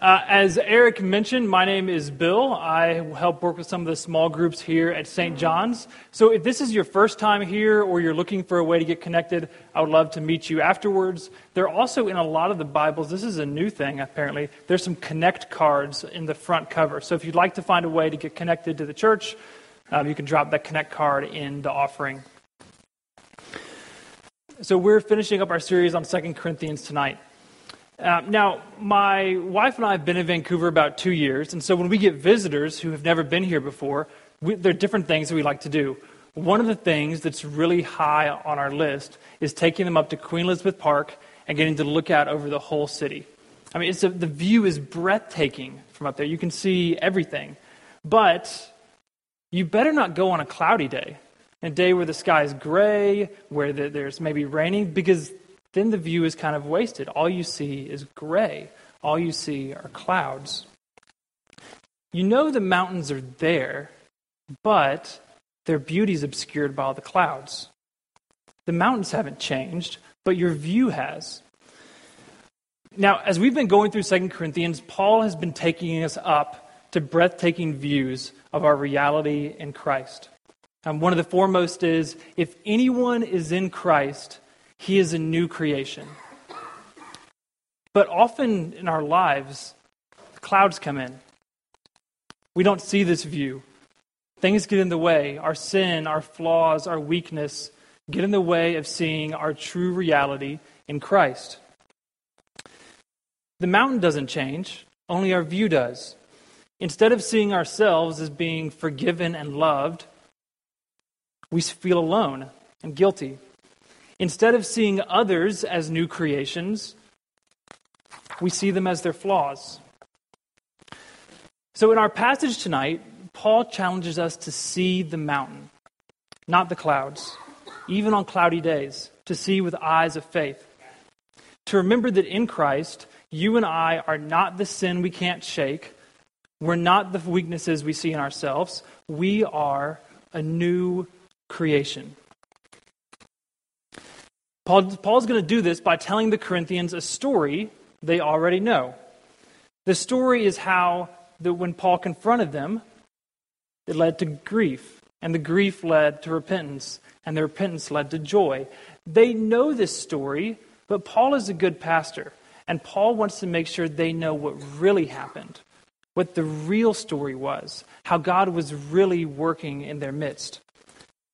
Uh, as Eric mentioned, my name is Bill. I help work with some of the small groups here at St. John's. So if this is your first time here or you're looking for a way to get connected, I would love to meet you afterwards. There are also in a lot of the Bibles, this is a new thing apparently, there's some connect cards in the front cover. So if you'd like to find a way to get connected to the church, um, you can drop that connect card in the offering. So we're finishing up our series on Second Corinthians tonight. Uh, now, my wife and I have been in Vancouver about two years, and so when we get visitors who have never been here before, we, there are different things that we like to do. One of the things that's really high on our list is taking them up to Queen Elizabeth Park and getting to look out over the whole city. I mean, a, the view is breathtaking from up there. You can see everything. But you better not go on a cloudy day, a day where the sky is gray, where the, there's maybe raining, because then the view is kind of wasted. All you see is gray, all you see are clouds. You know the mountains are there, but their beauty is obscured by all the clouds. The mountains haven't changed, but your view has. Now, as we've been going through 2 Corinthians, Paul has been taking us up to breathtaking views of our reality in Christ. And one of the foremost is if anyone is in Christ, he is a new creation. But often in our lives, clouds come in. We don't see this view. Things get in the way. Our sin, our flaws, our weakness get in the way of seeing our true reality in Christ. The mountain doesn't change, only our view does. Instead of seeing ourselves as being forgiven and loved, we feel alone and guilty. Instead of seeing others as new creations, we see them as their flaws. So, in our passage tonight, Paul challenges us to see the mountain, not the clouds, even on cloudy days, to see with eyes of faith. To remember that in Christ, you and I are not the sin we can't shake, we're not the weaknesses we see in ourselves, we are a new creation. Paul, Paul's going to do this by telling the Corinthians a story they already know. The story is how that when Paul confronted them, it led to grief, and the grief led to repentance, and the repentance led to joy. They know this story, but Paul is a good pastor, and Paul wants to make sure they know what really happened, what the real story was, how God was really working in their midst.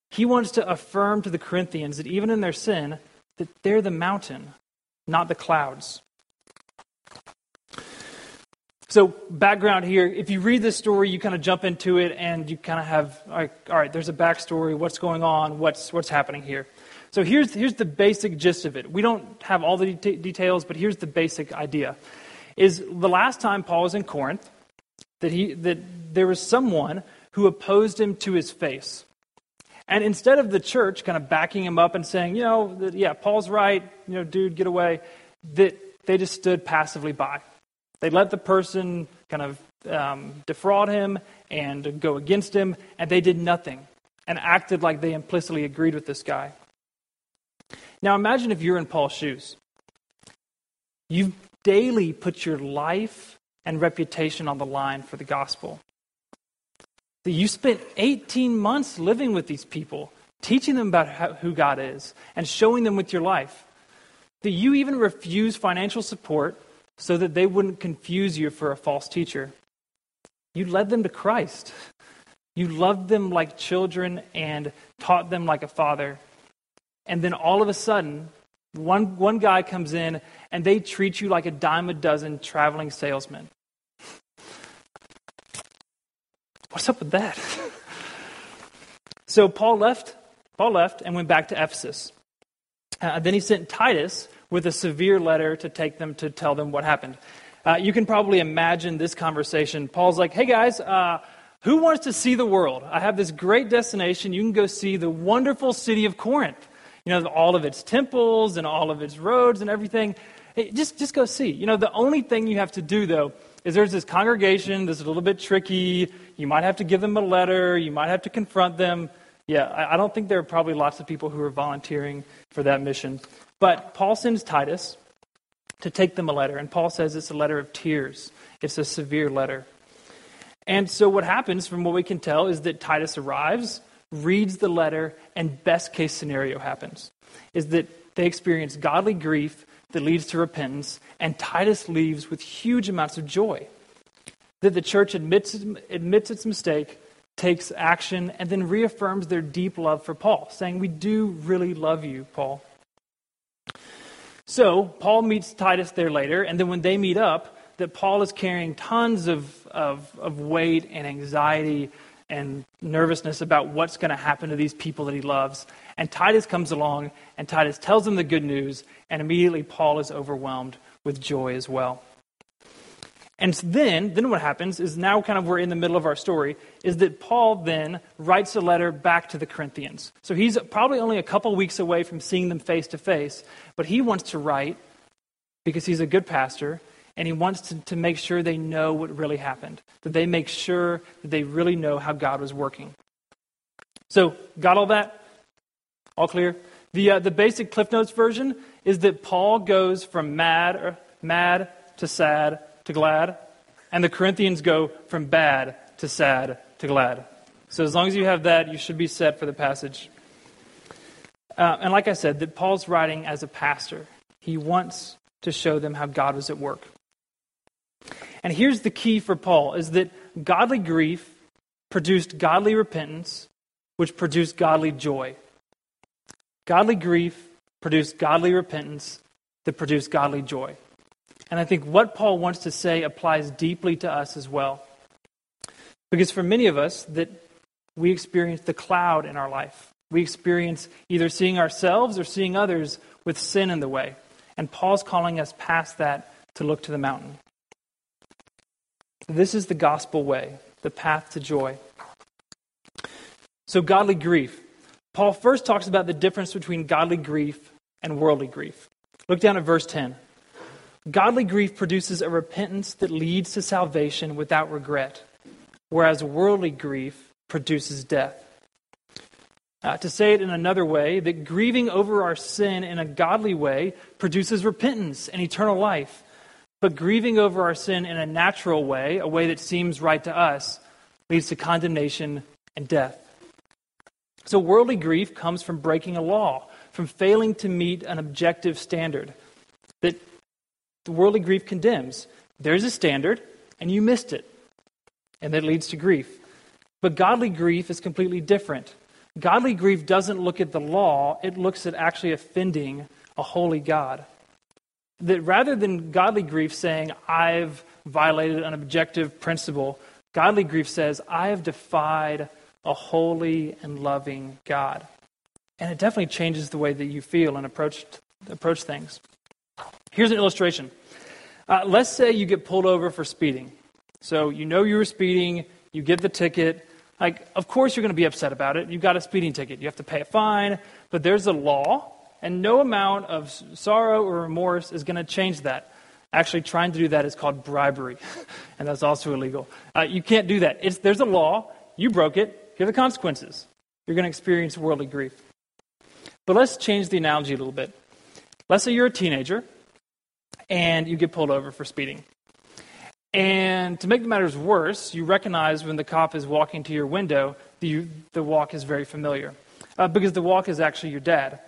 He wants to affirm to the Corinthians that even in their sin, that they're the mountain, not the clouds. So, background here if you read this story, you kind of jump into it and you kind of have, all right, all right there's a backstory, what's going on, what's, what's happening here. So, here's, here's the basic gist of it. We don't have all the de- details, but here's the basic idea. Is the last time Paul was in Corinth, that, he, that there was someone who opposed him to his face. And instead of the church kind of backing him up and saying, you know, yeah, Paul's right, you know, dude, get away, that they just stood passively by. They let the person kind of um, defraud him and go against him, and they did nothing and acted like they implicitly agreed with this guy. Now imagine if you're in Paul's shoes. You've daily put your life and reputation on the line for the gospel. That you spent 18 months living with these people, teaching them about how, who God is, and showing them with your life. That you even refused financial support so that they wouldn't confuse you for a false teacher. You led them to Christ. You loved them like children and taught them like a father. And then all of a sudden, one, one guy comes in and they treat you like a dime a dozen traveling salesman. What's up with that? so Paul left. Paul left and went back to Ephesus. Uh, then he sent Titus with a severe letter to take them to tell them what happened. Uh, you can probably imagine this conversation. Paul's like, "Hey guys, uh, who wants to see the world? I have this great destination. You can go see the wonderful city of Corinth. You know, all of its temples and all of its roads and everything. Hey, just just go see. You know, the only thing you have to do though is there's this congregation that's a little bit tricky. You might have to give them a letter. You might have to confront them. Yeah, I, I don't think there are probably lots of people who are volunteering for that mission. But Paul sends Titus, to take them a letter. And Paul says it's a letter of tears, it's a severe letter. And so, what happens, from what we can tell, is that Titus arrives, reads the letter, and best case scenario happens is that they experience godly grief that leads to repentance, and Titus leaves with huge amounts of joy. That the church admits, admits its mistake, takes action, and then reaffirms their deep love for Paul, saying, We do really love you, Paul. So, Paul meets Titus there later, and then when they meet up, that Paul is carrying tons of, of, of weight and anxiety and nervousness about what's going to happen to these people that he loves. And Titus comes along, and Titus tells them the good news, and immediately Paul is overwhelmed with joy as well. And then, then what happens is now kind of we're in the middle of our story, is that Paul then writes a letter back to the Corinthians. So he's probably only a couple weeks away from seeing them face to face, but he wants to write because he's a good pastor, and he wants to, to make sure they know what really happened, that they make sure that they really know how God was working. So, got all that? All clear? The, uh, the basic Cliff Notes version is that Paul goes from mad, or mad to sad to glad, and the Corinthians go from bad to sad to glad. So as long as you have that, you should be set for the passage. Uh, and like I said, that Paul's writing as a pastor. He wants to show them how God was at work. And here's the key for Paul is that godly grief produced godly repentance, which produced godly joy. Godly grief produced godly repentance that produced godly joy. And I think what Paul wants to say applies deeply to us as well. Because for many of us, that we experience the cloud in our life. We experience either seeing ourselves or seeing others with sin in the way. And Paul's calling us past that to look to the mountain. This is the gospel way, the path to joy. So, godly grief. Paul first talks about the difference between godly grief and worldly grief. Look down at verse 10. Godly grief produces a repentance that leads to salvation without regret, whereas worldly grief produces death. Uh, to say it in another way, that grieving over our sin in a godly way produces repentance and eternal life. But grieving over our sin in a natural way, a way that seems right to us, leads to condemnation and death. So, worldly grief comes from breaking a law, from failing to meet an objective standard that the worldly grief condemns. There's a standard, and you missed it. And that leads to grief. But godly grief is completely different. Godly grief doesn't look at the law, it looks at actually offending a holy God. That rather than godly grief saying, I've violated an objective principle, godly grief says, I have defied a holy and loving God. And it definitely changes the way that you feel and approach, approach things. Here's an illustration. Uh, let's say you get pulled over for speeding. So you know you were speeding, you get the ticket. Like, of course you're going to be upset about it. You've got a speeding ticket. You have to pay a fine, but there's a law, and no amount of sorrow or remorse is going to change that. Actually, trying to do that is called bribery, and that's also illegal. Uh, you can't do that. It's, there's a law. You broke it. Here are the consequences. You're going to experience worldly grief. But let's change the analogy a little bit. Let's say you're a teenager and you get pulled over for speeding. And to make the matters worse, you recognize when the cop is walking to your window, the, the walk is very familiar. Uh, because the walk is actually your dad,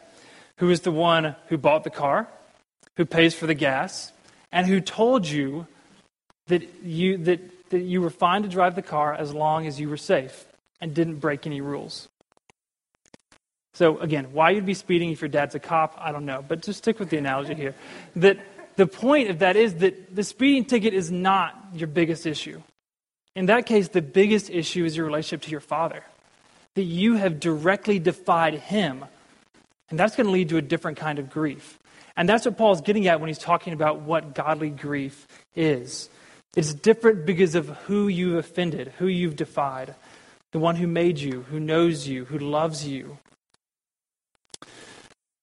who is the one who bought the car, who pays for the gas, and who told you that you, that, that you were fine to drive the car as long as you were safe and didn't break any rules. So, again, why you'd be speeding if your dad's a cop, I don't know. But just stick with the analogy here. That the point of that is that the speeding ticket is not your biggest issue. In that case, the biggest issue is your relationship to your father. That you have directly defied him. And that's going to lead to a different kind of grief. And that's what Paul's getting at when he's talking about what godly grief is. It's different because of who you've offended, who you've defied, the one who made you, who knows you, who loves you.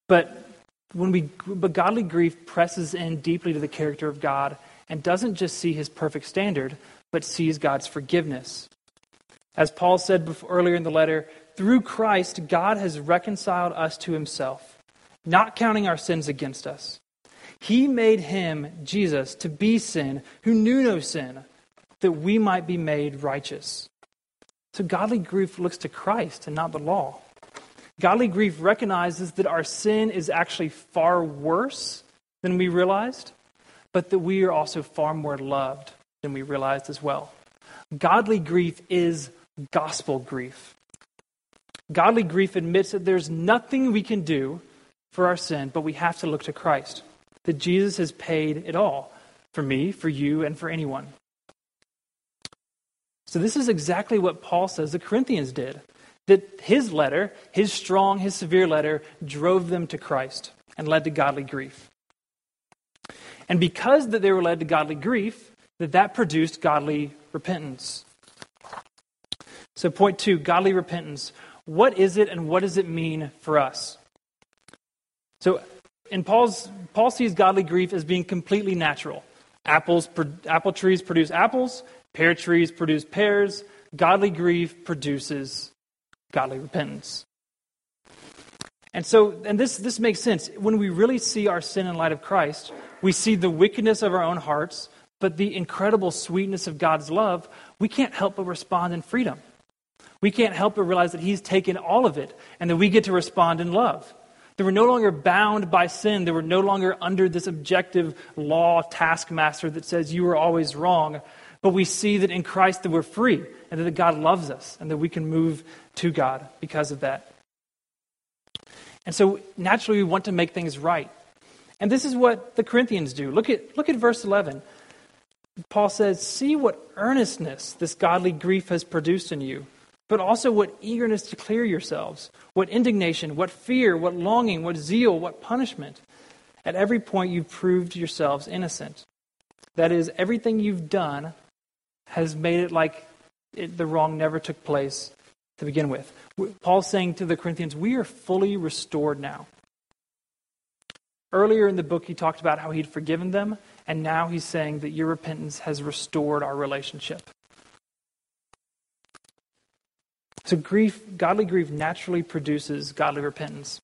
But when we, but godly grief presses in deeply to the character of God and doesn't just see his perfect standard, but sees God's forgiveness. As Paul said before, earlier in the letter, through Christ, God has reconciled us to himself, not counting our sins against us. He made him, Jesus, to be sin, who knew no sin, that we might be made righteous. So godly grief looks to Christ and not the law. Godly grief recognizes that our sin is actually far worse than we realized, but that we are also far more loved than we realized as well. Godly grief is gospel grief. Godly grief admits that there's nothing we can do for our sin, but we have to look to Christ. That Jesus has paid it all for me, for you, and for anyone. So, this is exactly what Paul says the Corinthians did. That his letter, his strong, his severe letter, drove them to Christ and led to godly grief. And because that they were led to godly grief, that that produced godly repentance. So, point two godly repentance. What is it and what does it mean for us? So, in Paul's, Paul sees godly grief as being completely natural. Apples, apple trees produce apples, pear trees produce pears. Godly grief produces godly repentance. And so, and this, this makes sense. When we really see our sin in light of Christ, we see the wickedness of our own hearts, but the incredible sweetness of God's love, we can't help but respond in freedom. We can't help but realize that He's taken all of it and that we get to respond in love. That we're no longer bound by sin. that we're no longer under this objective law taskmaster that says you are always wrong. But we see that in Christ that we're free and that God loves us and that we can move to God because of that. And so naturally we want to make things right. And this is what the Corinthians do. Look at, look at verse 11. Paul says, See what earnestness this godly grief has produced in you but also what eagerness to clear yourselves, what indignation, what fear, what longing, what zeal, what punishment. At every point, you've proved yourselves innocent. That is, everything you've done has made it like it, the wrong never took place to begin with. Paul's saying to the Corinthians, We are fully restored now. Earlier in the book, he talked about how he'd forgiven them, and now he's saying that your repentance has restored our relationship. So grief, godly grief naturally produces godly repentance.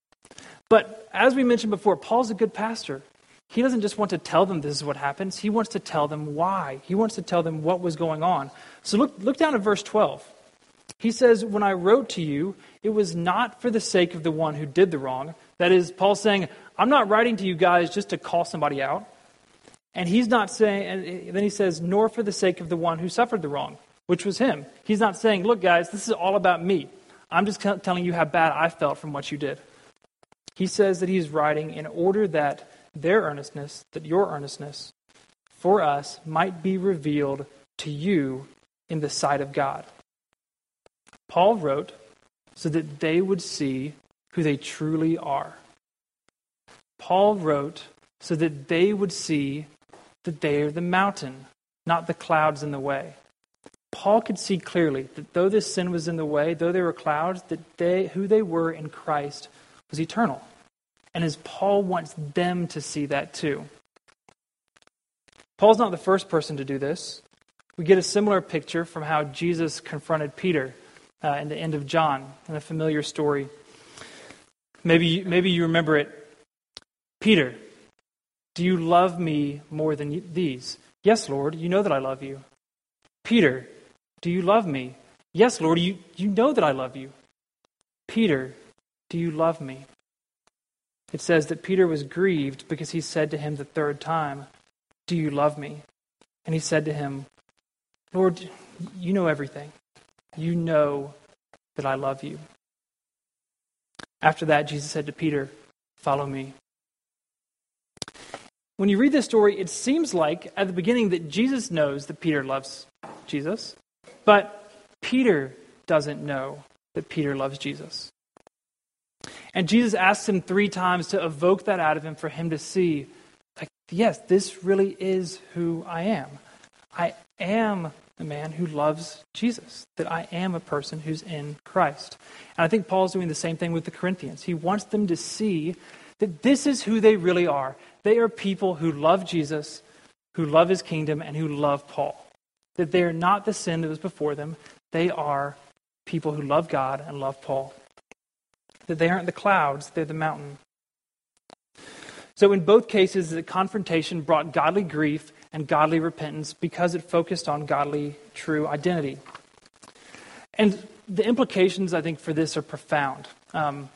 But as we mentioned before, Paul's a good pastor. He doesn't just want to tell them this is what happens, he wants to tell them why. He wants to tell them what was going on. So look, look down at verse 12. He says, When I wrote to you, it was not for the sake of the one who did the wrong. That is, Paul's saying, I'm not writing to you guys just to call somebody out. And he's not saying, and then he says, nor for the sake of the one who suffered the wrong which was him. He's not saying, Look, guys, this is all about me. I'm just telling you how bad I felt from what you did. He says that he's writing in order that their earnestness, that your earnestness for us might be revealed to you in the sight of God. Paul wrote so that they would see who they truly are. Paul wrote so that they would see that they are the mountain, not the clouds in the way. Paul could see clearly that though this sin was in the way, though there were clouds, that they, who they were in Christ was eternal. And as Paul wants them to see that too. Paul's not the first person to do this. We get a similar picture from how Jesus confronted Peter uh, in the end of John, in a familiar story. Maybe, maybe you remember it. Peter, do you love me more than these? Yes, Lord, you know that I love you. Peter, do you love me? Yes, Lord, you, you know that I love you. Peter, do you love me? It says that Peter was grieved because he said to him the third time, Do you love me? And he said to him, Lord, you know everything. You know that I love you. After that, Jesus said to Peter, Follow me. When you read this story, it seems like at the beginning that Jesus knows that Peter loves Jesus. But Peter doesn't know that Peter loves Jesus. And Jesus asks him three times to evoke that out of him for him to see, like, yes, this really is who I am. I am the man who loves Jesus, that I am a person who's in Christ. And I think Paul's doing the same thing with the Corinthians. He wants them to see that this is who they really are. They are people who love Jesus, who love his kingdom, and who love Paul that they are not the sin that was before them. They are people who love God and love Paul. That they aren't the clouds, they're the mountain. So, in both cases, the confrontation brought godly grief and godly repentance because it focused on godly, true identity. And the implications, I think, for this are profound. Um,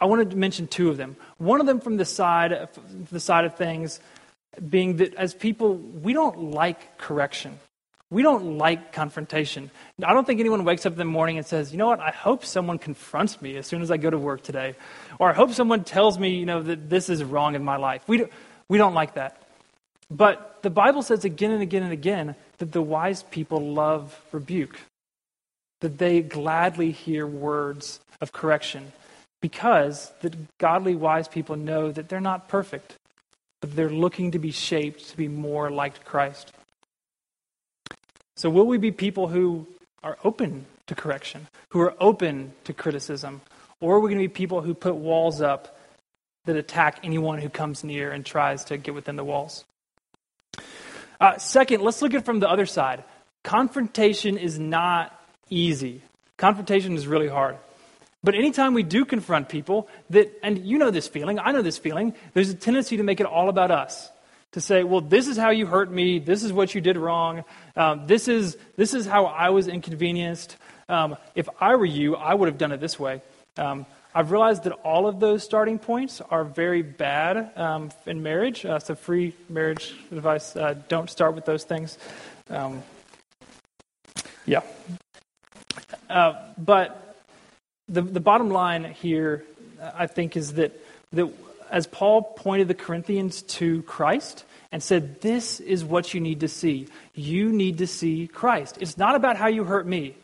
I wanted to mention two of them. One of them from the side, the side of things, being that as people, we don't like correction. We don't like confrontation. I don't think anyone wakes up in the morning and says, you know what, I hope someone confronts me as soon as I go to work today. Or I hope someone tells me, you know, that this is wrong in my life. We don't, we don't like that. But the Bible says again and again and again that the wise people love rebuke, that they gladly hear words of correction because the godly, wise people know that they're not perfect, but they're looking to be shaped to be more like Christ. So, will we be people who are open to correction, who are open to criticism? Or are we going to be people who put walls up that attack anyone who comes near and tries to get within the walls? Uh, second, let's look at it from the other side. Confrontation is not easy, confrontation is really hard. But anytime we do confront people, that, and you know this feeling, I know this feeling, there's a tendency to make it all about us to say, well, this is how you hurt me, this is what you did wrong, um, this, is, this is how I was inconvenienced. Um, if I were you, I would have done it this way. Um, I've realized that all of those starting points are very bad um, in marriage. Uh, so, free marriage advice uh, don't start with those things. Um, yeah. Uh, but the, the bottom line here, I think, is that, that as Paul pointed the Corinthians to Christ and said, This is what you need to see. You need to see Christ. It's not about how you hurt me,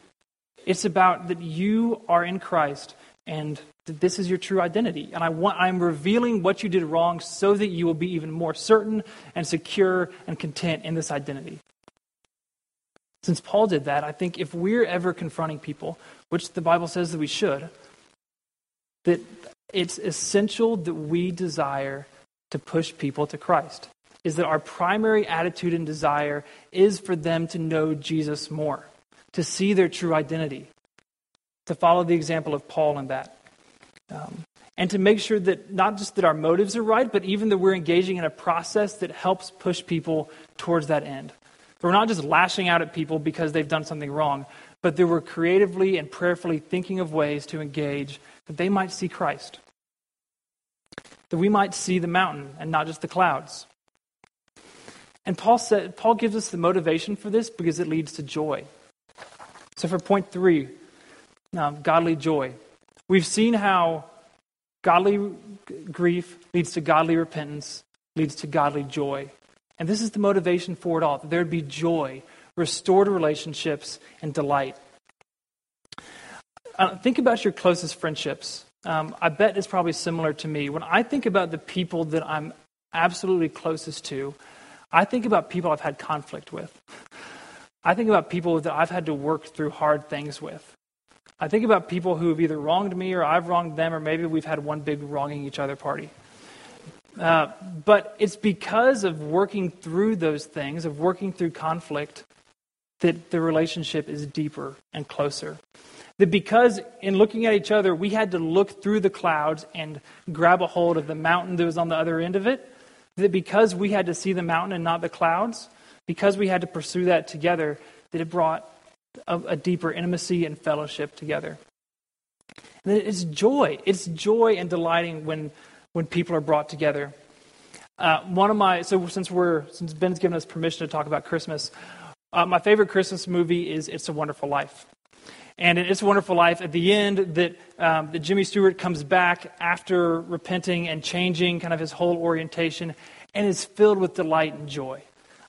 it's about that you are in Christ and that this is your true identity. And I want, I'm revealing what you did wrong so that you will be even more certain and secure and content in this identity. Since Paul did that, I think if we're ever confronting people, which the Bible says that we should, that it's essential that we desire to push people to Christ. Is that our primary attitude and desire is for them to know Jesus more, to see their true identity, to follow the example of Paul in that. Um, and to make sure that not just that our motives are right, but even that we're engaging in a process that helps push people towards that end. We're not just lashing out at people because they've done something wrong, but that we're creatively and prayerfully thinking of ways to engage that they might see Christ, that we might see the mountain and not just the clouds. And Paul, said, Paul gives us the motivation for this because it leads to joy. So, for point three, um, godly joy. We've seen how godly grief leads to godly repentance, leads to godly joy. And this is the motivation for it all that there would be joy, restored relationships, and delight. Uh, think about your closest friendships. Um, I bet it's probably similar to me. When I think about the people that I'm absolutely closest to, I think about people I've had conflict with. I think about people that I've had to work through hard things with. I think about people who have either wronged me or I've wronged them, or maybe we've had one big wronging each other party. Uh, but it's because of working through those things, of working through conflict, that the relationship is deeper and closer. That because in looking at each other, we had to look through the clouds and grab a hold of the mountain that was on the other end of it, that because we had to see the mountain and not the clouds, because we had to pursue that together, that it brought a, a deeper intimacy and fellowship together. And it's joy. It's joy and delighting when, when people are brought together. Uh, one of my so since we're since Ben's given us permission to talk about Christmas, uh, my favorite Christmas movie is It's a Wonderful Life. And in It's a Wonderful Life, at the end, that, um, that Jimmy Stewart comes back after repenting and changing kind of his whole orientation and is filled with delight and joy.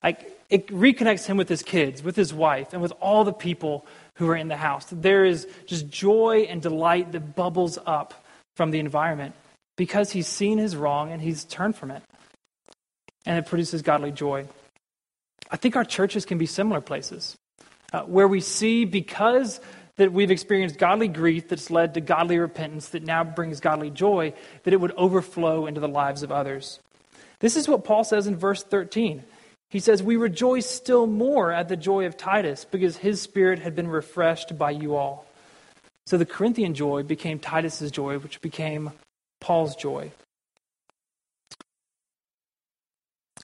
Like, it reconnects him with his kids, with his wife, and with all the people who are in the house. There is just joy and delight that bubbles up from the environment because he's seen his wrong and he's turned from it. And it produces godly joy. I think our churches can be similar places uh, where we see because that we've experienced godly grief that's led to godly repentance that now brings godly joy, that it would overflow into the lives of others. This is what Paul says in verse 13. He says, We rejoice still more at the joy of Titus because his spirit had been refreshed by you all. So the Corinthian joy became Titus's joy, which became Paul's joy.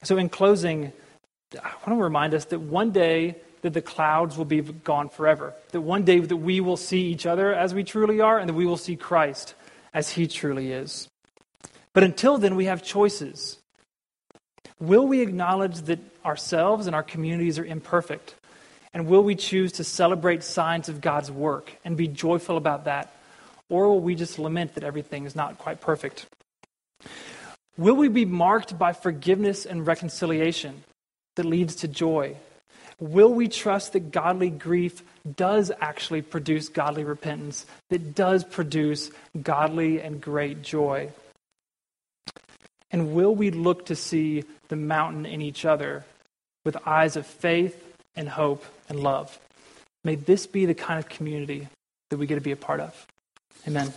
So, in closing, I want to remind us that one day that the clouds will be gone forever. That one day that we will see each other as we truly are, and that we will see Christ as he truly is. But until then, we have choices. Will we acknowledge that ourselves and our communities are imperfect? And will we choose to celebrate signs of God's work and be joyful about that? Or will we just lament that everything is not quite perfect? Will we be marked by forgiveness and reconciliation that leads to joy? Will we trust that godly grief does actually produce godly repentance, that does produce godly and great joy? And will we look to see the mountain in each other with eyes of faith and hope and love? May this be the kind of community that we get to be a part of. Amen.